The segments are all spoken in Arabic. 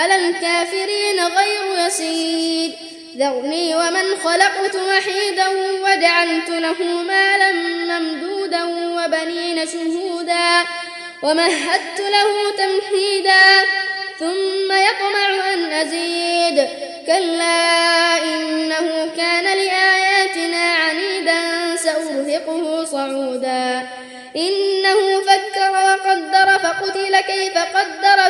على الكافرين غير يسير. ذرني ومن خلقت وحيدا وجعلت له مالا ممدودا وبنين شهودا ومهدت له تمهيدا ثم يطمع أن أزيد. كلا إنه كان لآياتنا عنيدا سأرهقه صعودا. إنه فكر وقدر فقتل كيف قدر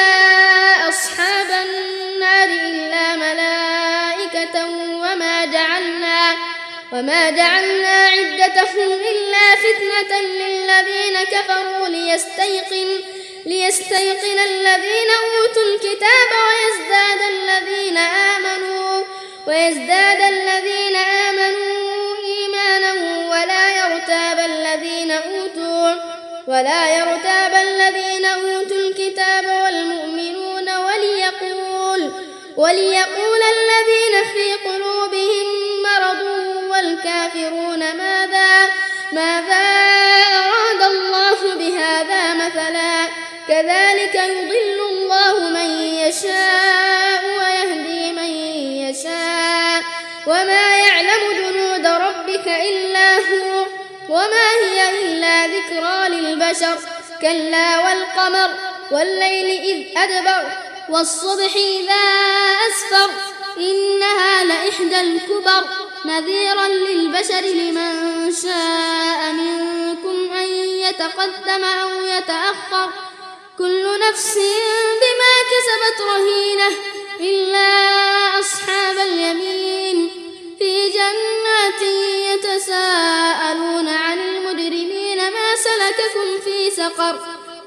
وما جعلنا عدتهم إلا فتنة للذين كفروا ليستيقن ليستيقن الذين أوتوا الكتاب ويزداد الذين آمنوا ويزداد الذين آمنوا إيمانا ولا يرتاب الذين أوتوا ولا يرتاب الذين أوتوا الكتاب والمؤمنون وليقول وليقول الذين في قلوبهم ماذا أراد الله بهذا مثلا؟ كذلك يضل الله من يشاء ويهدي من يشاء. وما يعلم جنود ربك إلا هو وما هي إلا ذكرى للبشر. كلا والقمر والليل إذ أدبر والصبح إذا أسفر. إنها لإحدى الكبر. نذيرا للبشر لمن شاء منكم أن يتقدم أو يتأخر. كل نفس بما كسبت رهينة إلا أصحاب اليمين. في جنات يتساءلون عن المجرمين ما سلككم في سقر.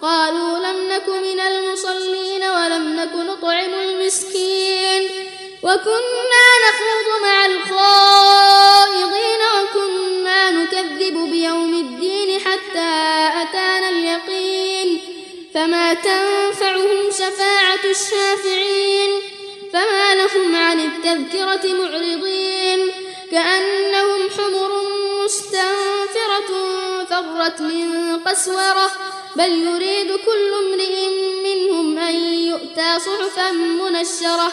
قالوا لم نك من المصلين ولم نك نطعم المسكين. وكنا نخوض مع الخائضين وكنا نكذب بيوم الدين حتى أتانا اليقين. فما تنفعهم شفاعة الشافعين فما لهم عن التذكرة معرضين. كأنهم حمر مستنفرة فرت من قسورة بل يريد كل امرئ منهم أن يؤتى صحفا منشرة.